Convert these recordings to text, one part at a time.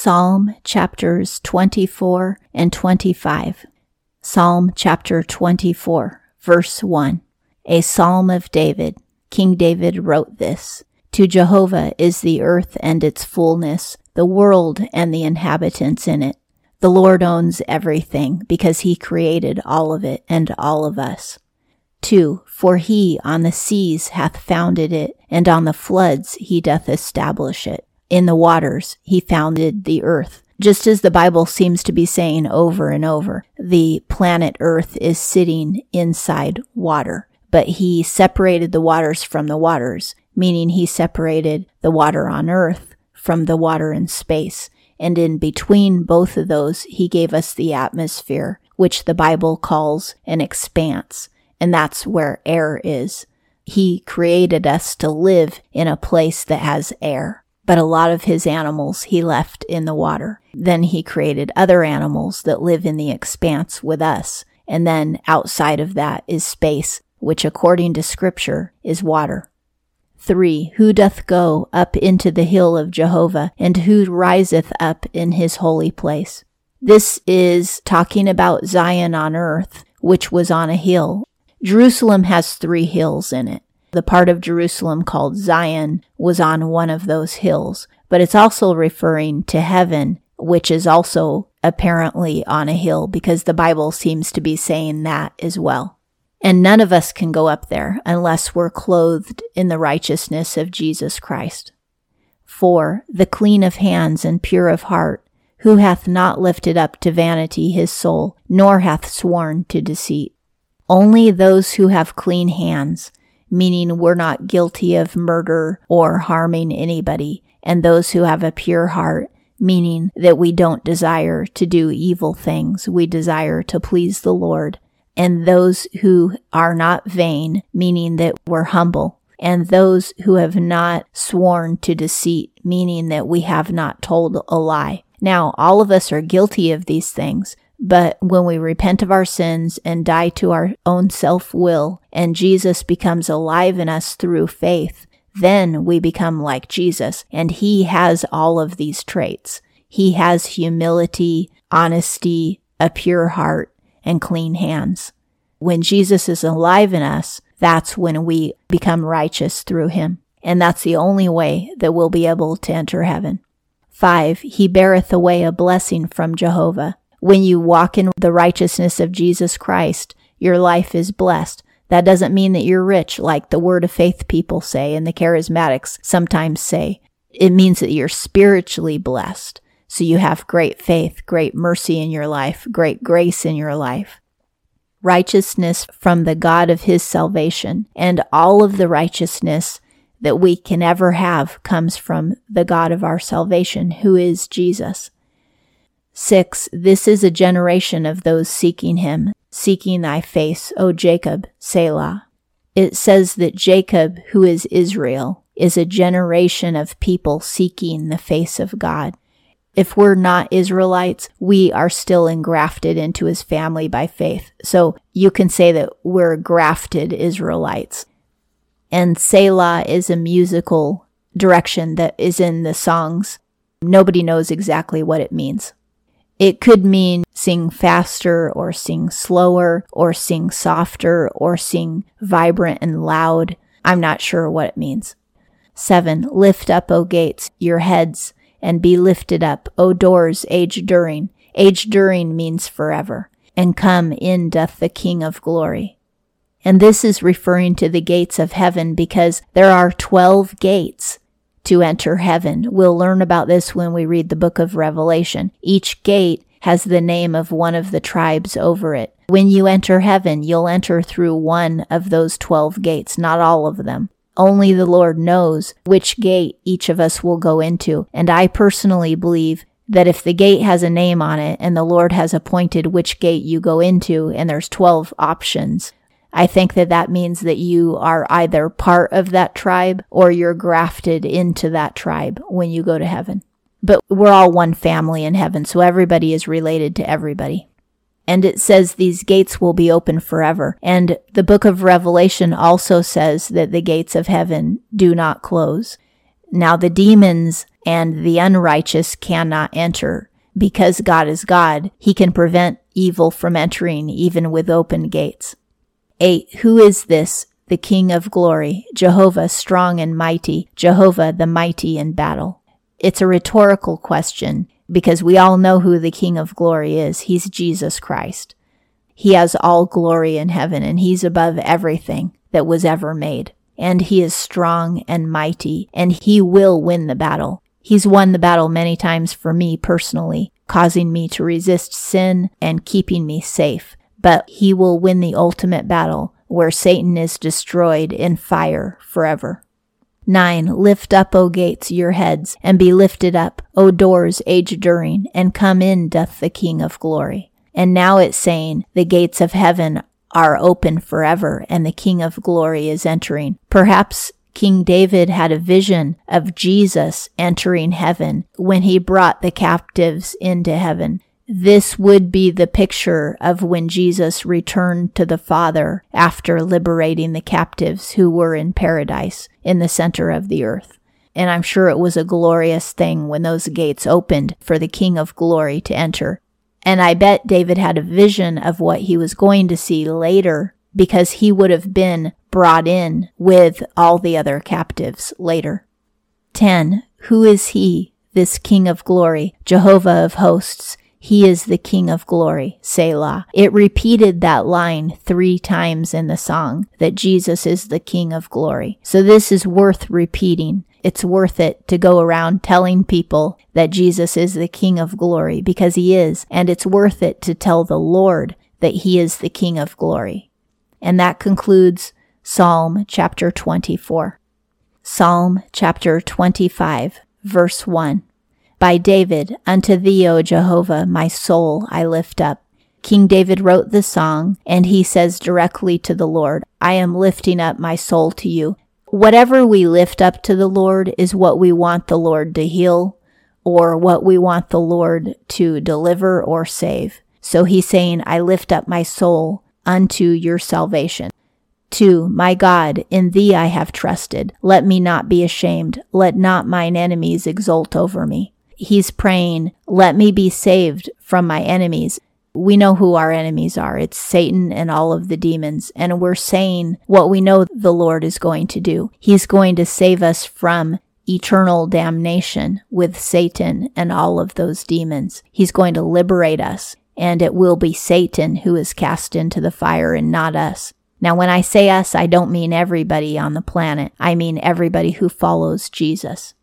Psalm chapters 24 and 25. Psalm chapter 24, verse 1. A psalm of David. King David wrote this. To Jehovah is the earth and its fullness, the world and the inhabitants in it. The Lord owns everything because he created all of it and all of us. 2. For he on the seas hath founded it, and on the floods he doth establish it. In the waters he founded the earth. Just as the Bible seems to be saying over and over, the planet Earth is sitting inside water, but he separated the waters from the waters, meaning he separated the water on Earth from the water in space. And in between both of those, he gave us the atmosphere, which the Bible calls an expanse and that's where air is. He created us to live in a place that has air. But a lot of his animals he left in the water. Then he created other animals that live in the expanse with us. And then outside of that is space, which according to scripture is water. 3. Who doth go up into the hill of Jehovah, and who riseth up in his holy place? This is talking about Zion on earth, which was on a hill, Jerusalem has three hills in it. The part of Jerusalem called Zion was on one of those hills, but it's also referring to heaven, which is also apparently on a hill because the Bible seems to be saying that as well. And none of us can go up there unless we're clothed in the righteousness of Jesus Christ. For The clean of hands and pure of heart, who hath not lifted up to vanity his soul, nor hath sworn to deceit. Only those who have clean hands, meaning we're not guilty of murder or harming anybody, and those who have a pure heart, meaning that we don't desire to do evil things, we desire to please the Lord, and those who are not vain, meaning that we're humble, and those who have not sworn to deceit, meaning that we have not told a lie. Now, all of us are guilty of these things, but when we repent of our sins and die to our own self will, and Jesus becomes alive in us through faith, then we become like Jesus. And he has all of these traits. He has humility, honesty, a pure heart, and clean hands. When Jesus is alive in us, that's when we become righteous through him. And that's the only way that we'll be able to enter heaven. 5. He beareth away a blessing from Jehovah. When you walk in the righteousness of Jesus Christ, your life is blessed. That doesn't mean that you're rich, like the word of faith people say and the charismatics sometimes say. It means that you're spiritually blessed. So you have great faith, great mercy in your life, great grace in your life. Righteousness from the God of his salvation, and all of the righteousness that we can ever have comes from the God of our salvation, who is Jesus. 6. This is a generation of those seeking him, seeking thy face, O Jacob, Selah. It says that Jacob, who is Israel, is a generation of people seeking the face of God. If we're not Israelites, we are still engrafted into his family by faith. So you can say that we're grafted Israelites. And Selah is a musical direction that is in the songs. Nobody knows exactly what it means. It could mean sing faster or sing slower or sing softer or sing vibrant and loud. I'm not sure what it means. 7. Lift up, O gates, your heads, and be lifted up, O doors, age during. Age during means forever. And come in doth the King of glory. And this is referring to the gates of heaven because there are 12 gates to enter heaven. We'll learn about this when we read the book of Revelation. Each gate has the name of one of the tribes over it. When you enter heaven, you'll enter through one of those 12 gates, not all of them. Only the Lord knows which gate each of us will go into. And I personally believe that if the gate has a name on it and the Lord has appointed which gate you go into, and there's 12 options, I think that that means that you are either part of that tribe or you're grafted into that tribe when you go to heaven. But we're all one family in heaven, so everybody is related to everybody. And it says these gates will be open forever. And the book of Revelation also says that the gates of heaven do not close. Now the demons and the unrighteous cannot enter. Because God is God, he can prevent evil from entering even with open gates. 8. Who is this? The King of glory, Jehovah strong and mighty, Jehovah the mighty in battle. It's a rhetorical question because we all know who the King of glory is. He's Jesus Christ. He has all glory in heaven and he's above everything that was ever made. And he is strong and mighty and he will win the battle. He's won the battle many times for me personally, causing me to resist sin and keeping me safe. But he will win the ultimate battle where Satan is destroyed in fire forever. 9. Lift up, O gates, your heads, and be lifted up, O doors, age during, and come in, doth the King of glory. And now it's saying, the gates of heaven are open forever, and the King of glory is entering. Perhaps King David had a vision of Jesus entering heaven when he brought the captives into heaven. This would be the picture of when Jesus returned to the Father after liberating the captives who were in paradise in the center of the earth. And I'm sure it was a glorious thing when those gates opened for the King of Glory to enter. And I bet David had a vision of what he was going to see later because he would have been brought in with all the other captives later. 10. Who is he, this King of Glory, Jehovah of hosts? He is the King of glory, Selah. It repeated that line three times in the song that Jesus is the King of glory. So this is worth repeating. It's worth it to go around telling people that Jesus is the King of glory because he is. And it's worth it to tell the Lord that he is the King of glory. And that concludes Psalm chapter 24. Psalm chapter 25, verse 1 by David, Unto thee, O Jehovah, my soul I lift up. King David wrote the song, and he says directly to the Lord, I am lifting up my soul to you. Whatever we lift up to the Lord is what we want the Lord to heal or what we want the Lord to deliver or save. So he's saying, I lift up my soul unto your salvation. 2. My God, in thee I have trusted. Let me not be ashamed. Let not mine enemies exult over me he's praying, let me be saved from my enemies. We know who our enemies are. It's Satan and all of the demons. And we're saying what we know the Lord is going to do. He's going to save us from eternal damnation with Satan and all of those demons. He's going to liberate us, and it will be Satan who is cast into the fire and not us. Now, when I say us, I don't mean everybody on the planet. I mean everybody who follows Jesus.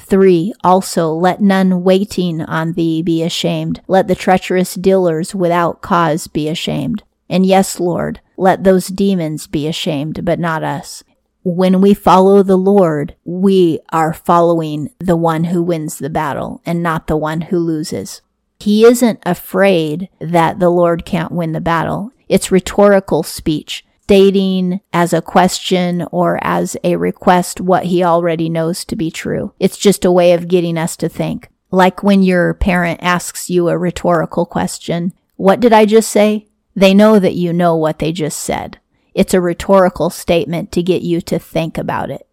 3. Also, let none waiting on thee be ashamed. Let the treacherous dealers without cause be ashamed. And yes, Lord, let those demons be ashamed, but not us. When we follow the Lord, we are following the one who wins the battle and not the one who loses. He isn't afraid that the Lord can't win the battle. It's rhetorical speech stating as a question or as a request what he already knows to be true. It's just a way of getting us to think. Like when your parent asks you a rhetorical question, what did I just say? They know that you know what they just said. It's a rhetorical statement to get you to think about it.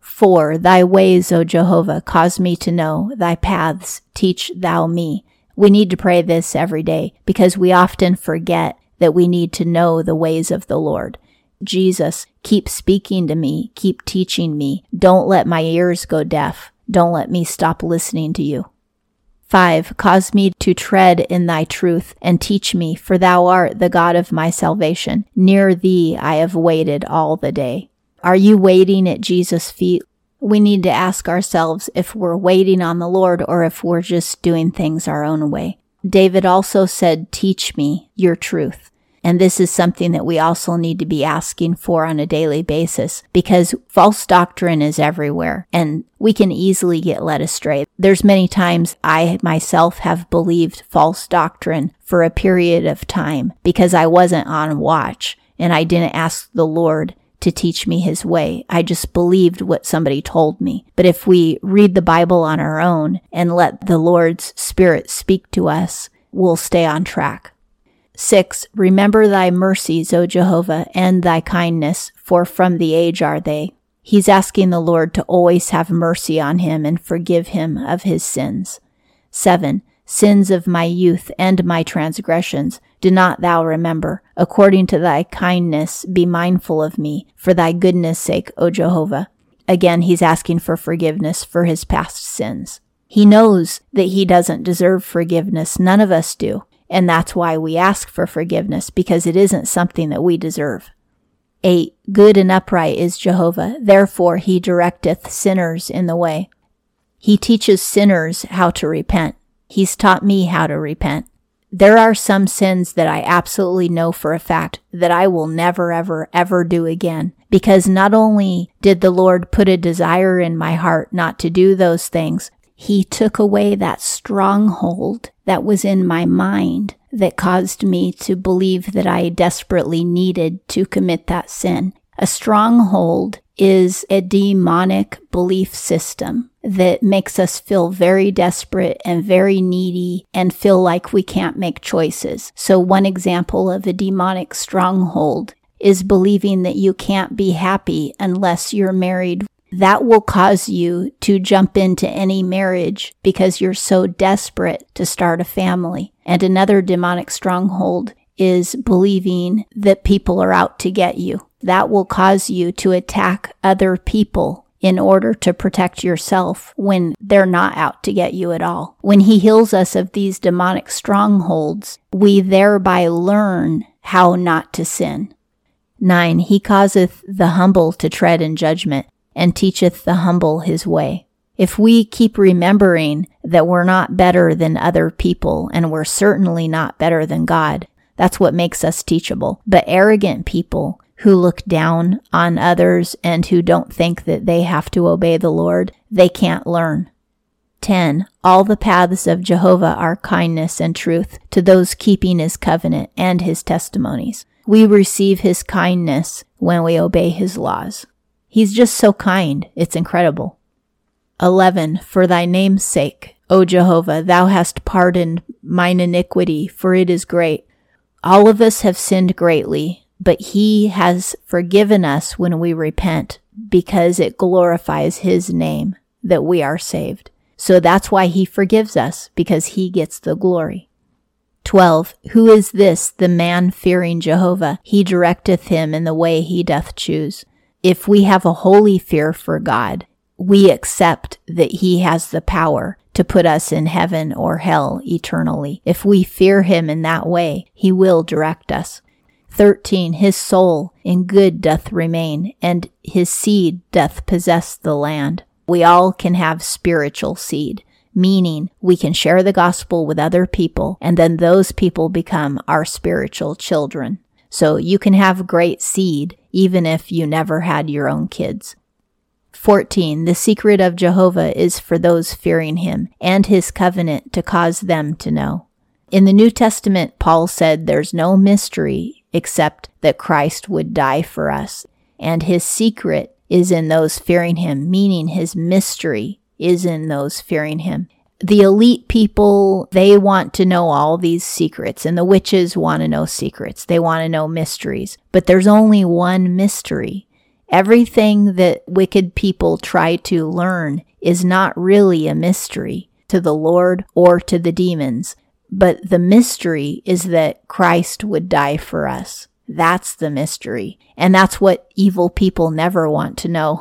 For Thy ways, O Jehovah, cause me to know. Thy paths teach thou me. We need to pray this every day because we often forget that we need to know the ways of the Lord. Jesus, keep speaking to me, keep teaching me. Don't let my ears go deaf. Don't let me stop listening to you. 5. Cause me to tread in thy truth and teach me, for thou art the God of my salvation. Near thee I have waited all the day. Are you waiting at Jesus' feet? We need to ask ourselves if we're waiting on the Lord or if we're just doing things our own way. David also said, Teach me your truth. And this is something that we also need to be asking for on a daily basis because false doctrine is everywhere and we can easily get led astray. There's many times I myself have believed false doctrine for a period of time because I wasn't on watch and I didn't ask the Lord to teach me his way. I just believed what somebody told me. But if we read the Bible on our own and let the Lord's Spirit speak to us, we'll stay on track. 6. Remember thy mercies, O Jehovah, and thy kindness, for from the age are they. He's asking the Lord to always have mercy on him and forgive him of his sins. 7. Sins of my youth and my transgressions do not thou remember. According to thy kindness, be mindful of me, for thy goodness' sake, O Jehovah. Again, he's asking for forgiveness for his past sins. He knows that he doesn't deserve forgiveness. None of us do. And that's why we ask for forgiveness, because it isn't something that we deserve. 8. Good and upright is Jehovah, therefore he directeth sinners in the way. He teaches sinners how to repent. He's taught me how to repent. There are some sins that I absolutely know for a fact that I will never, ever, ever do again. Because not only did the Lord put a desire in my heart not to do those things, he took away that stronghold that was in my mind that caused me to believe that I desperately needed to commit that sin. A stronghold is a demonic belief system that makes us feel very desperate and very needy and feel like we can't make choices. So one example of a demonic stronghold is believing that you can't be happy unless you're married that will cause you to jump into any marriage because you're so desperate to start a family. And another demonic stronghold is believing that people are out to get you. That will cause you to attack other people in order to protect yourself when they're not out to get you at all. When he heals us of these demonic strongholds, we thereby learn how not to sin. 9. He causeth the humble to tread in judgment and teacheth the humble his way. If we keep remembering that we're not better than other people and we're certainly not better than God, that's what makes us teachable. But arrogant people who look down on others and who don't think that they have to obey the Lord, they can't learn. 10. All the paths of Jehovah are kindness and truth to those keeping his covenant and his testimonies. We receive his kindness when we obey his laws. He's just so kind. It's incredible. 11. For thy name's sake, O Jehovah, thou hast pardoned mine iniquity, for it is great. All of us have sinned greatly, but he has forgiven us when we repent because it glorifies his name that we are saved. So that's why he forgives us because he gets the glory. 12. Who is this, the man fearing Jehovah? He directeth him in the way he doth choose. If we have a holy fear for God, we accept that He has the power to put us in heaven or hell eternally. If we fear Him in that way, He will direct us. 13. His soul in good doth remain, and his seed doth possess the land. We all can have spiritual seed, meaning we can share the gospel with other people, and then those people become our spiritual children. So you can have great seed even if you never had your own kids. 14. The secret of Jehovah is for those fearing him and his covenant to cause them to know. In the New Testament, Paul said there's no mystery except that Christ would die for us, and his secret is in those fearing him, meaning his mystery is in those fearing him the elite people, they want to know all these secrets, and the witches want to know secrets. They want to know mysteries. But there's only one mystery. Everything that wicked people try to learn is not really a mystery to the Lord or to the demons. But the mystery is that Christ would die for us. That's the mystery. And that's what evil people never want to know.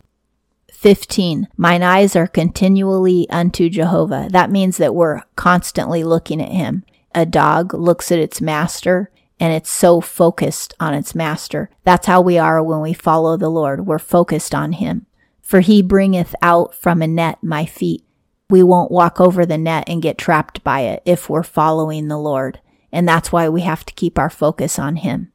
15. Mine eyes are continually unto Jehovah. That means that we're constantly looking at him. A dog looks at its master and it's so focused on its master. That's how we are when we follow the Lord. We're focused on him. For he bringeth out from a net my feet. We won't walk over the net and get trapped by it if we're following the Lord. And that's why we have to keep our focus on him.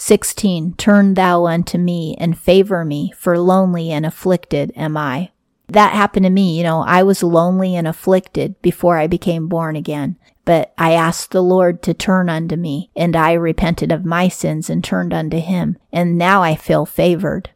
16. Turn thou unto me and favor me, for lonely and afflicted am I. That happened to me. You know, I was lonely and afflicted before I became born again. But I asked the Lord to turn unto me, and I repented of my sins and turned unto him, and now I feel favored.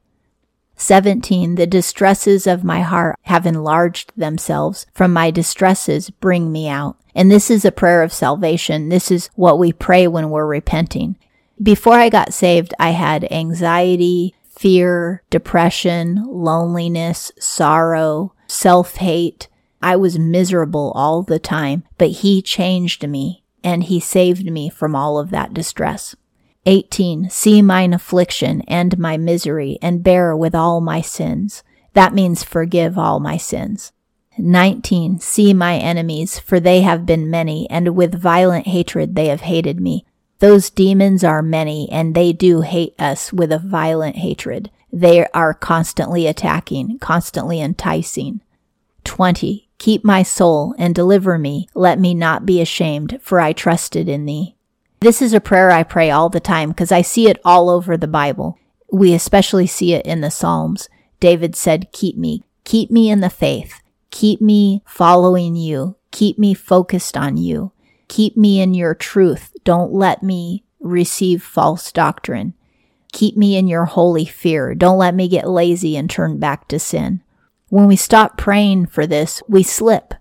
17. The distresses of my heart have enlarged themselves. From my distresses, bring me out. And this is a prayer of salvation. This is what we pray when we're repenting. Before I got saved, I had anxiety, fear, depression, loneliness, sorrow, self hate. I was miserable all the time, but He changed me and He saved me from all of that distress. 18. See mine affliction and my misery and bear with all my sins. That means forgive all my sins. 19. See my enemies, for they have been many, and with violent hatred they have hated me. Those demons are many, and they do hate us with a violent hatred. They are constantly attacking, constantly enticing. 20. Keep my soul and deliver me. Let me not be ashamed, for I trusted in thee. This is a prayer I pray all the time because I see it all over the Bible. We especially see it in the Psalms. David said, Keep me, keep me in the faith, keep me following you, keep me focused on you, keep me in your truth. Don't let me receive false doctrine. Keep me in your holy fear. Don't let me get lazy and turn back to sin. When we stop praying for this, we slip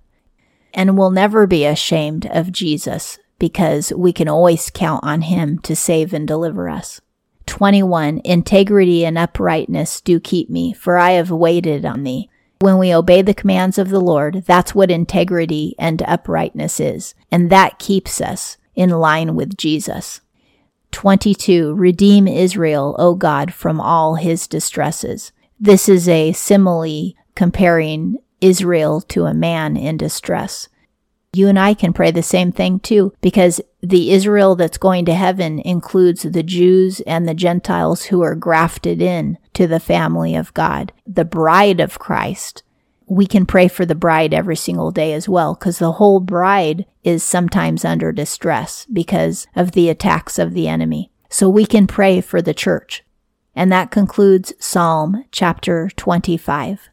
and we'll never be ashamed of Jesus because we can always count on him to save and deliver us. 21. Integrity and uprightness do keep me, for I have waited on thee. When we obey the commands of the Lord, that's what integrity and uprightness is, and that keeps us in line with Jesus. 22. Redeem Israel, O God, from all his distresses. This is a simile comparing Israel to a man in distress. You and I can pray the same thing too, because the Israel that's going to heaven includes the Jews and the Gentiles who are grafted in to the family of God, the bride of Christ. We can pray for the bride every single day as well, because the whole bride is sometimes under distress because of the attacks of the enemy. So we can pray for the church. And that concludes Psalm chapter 25.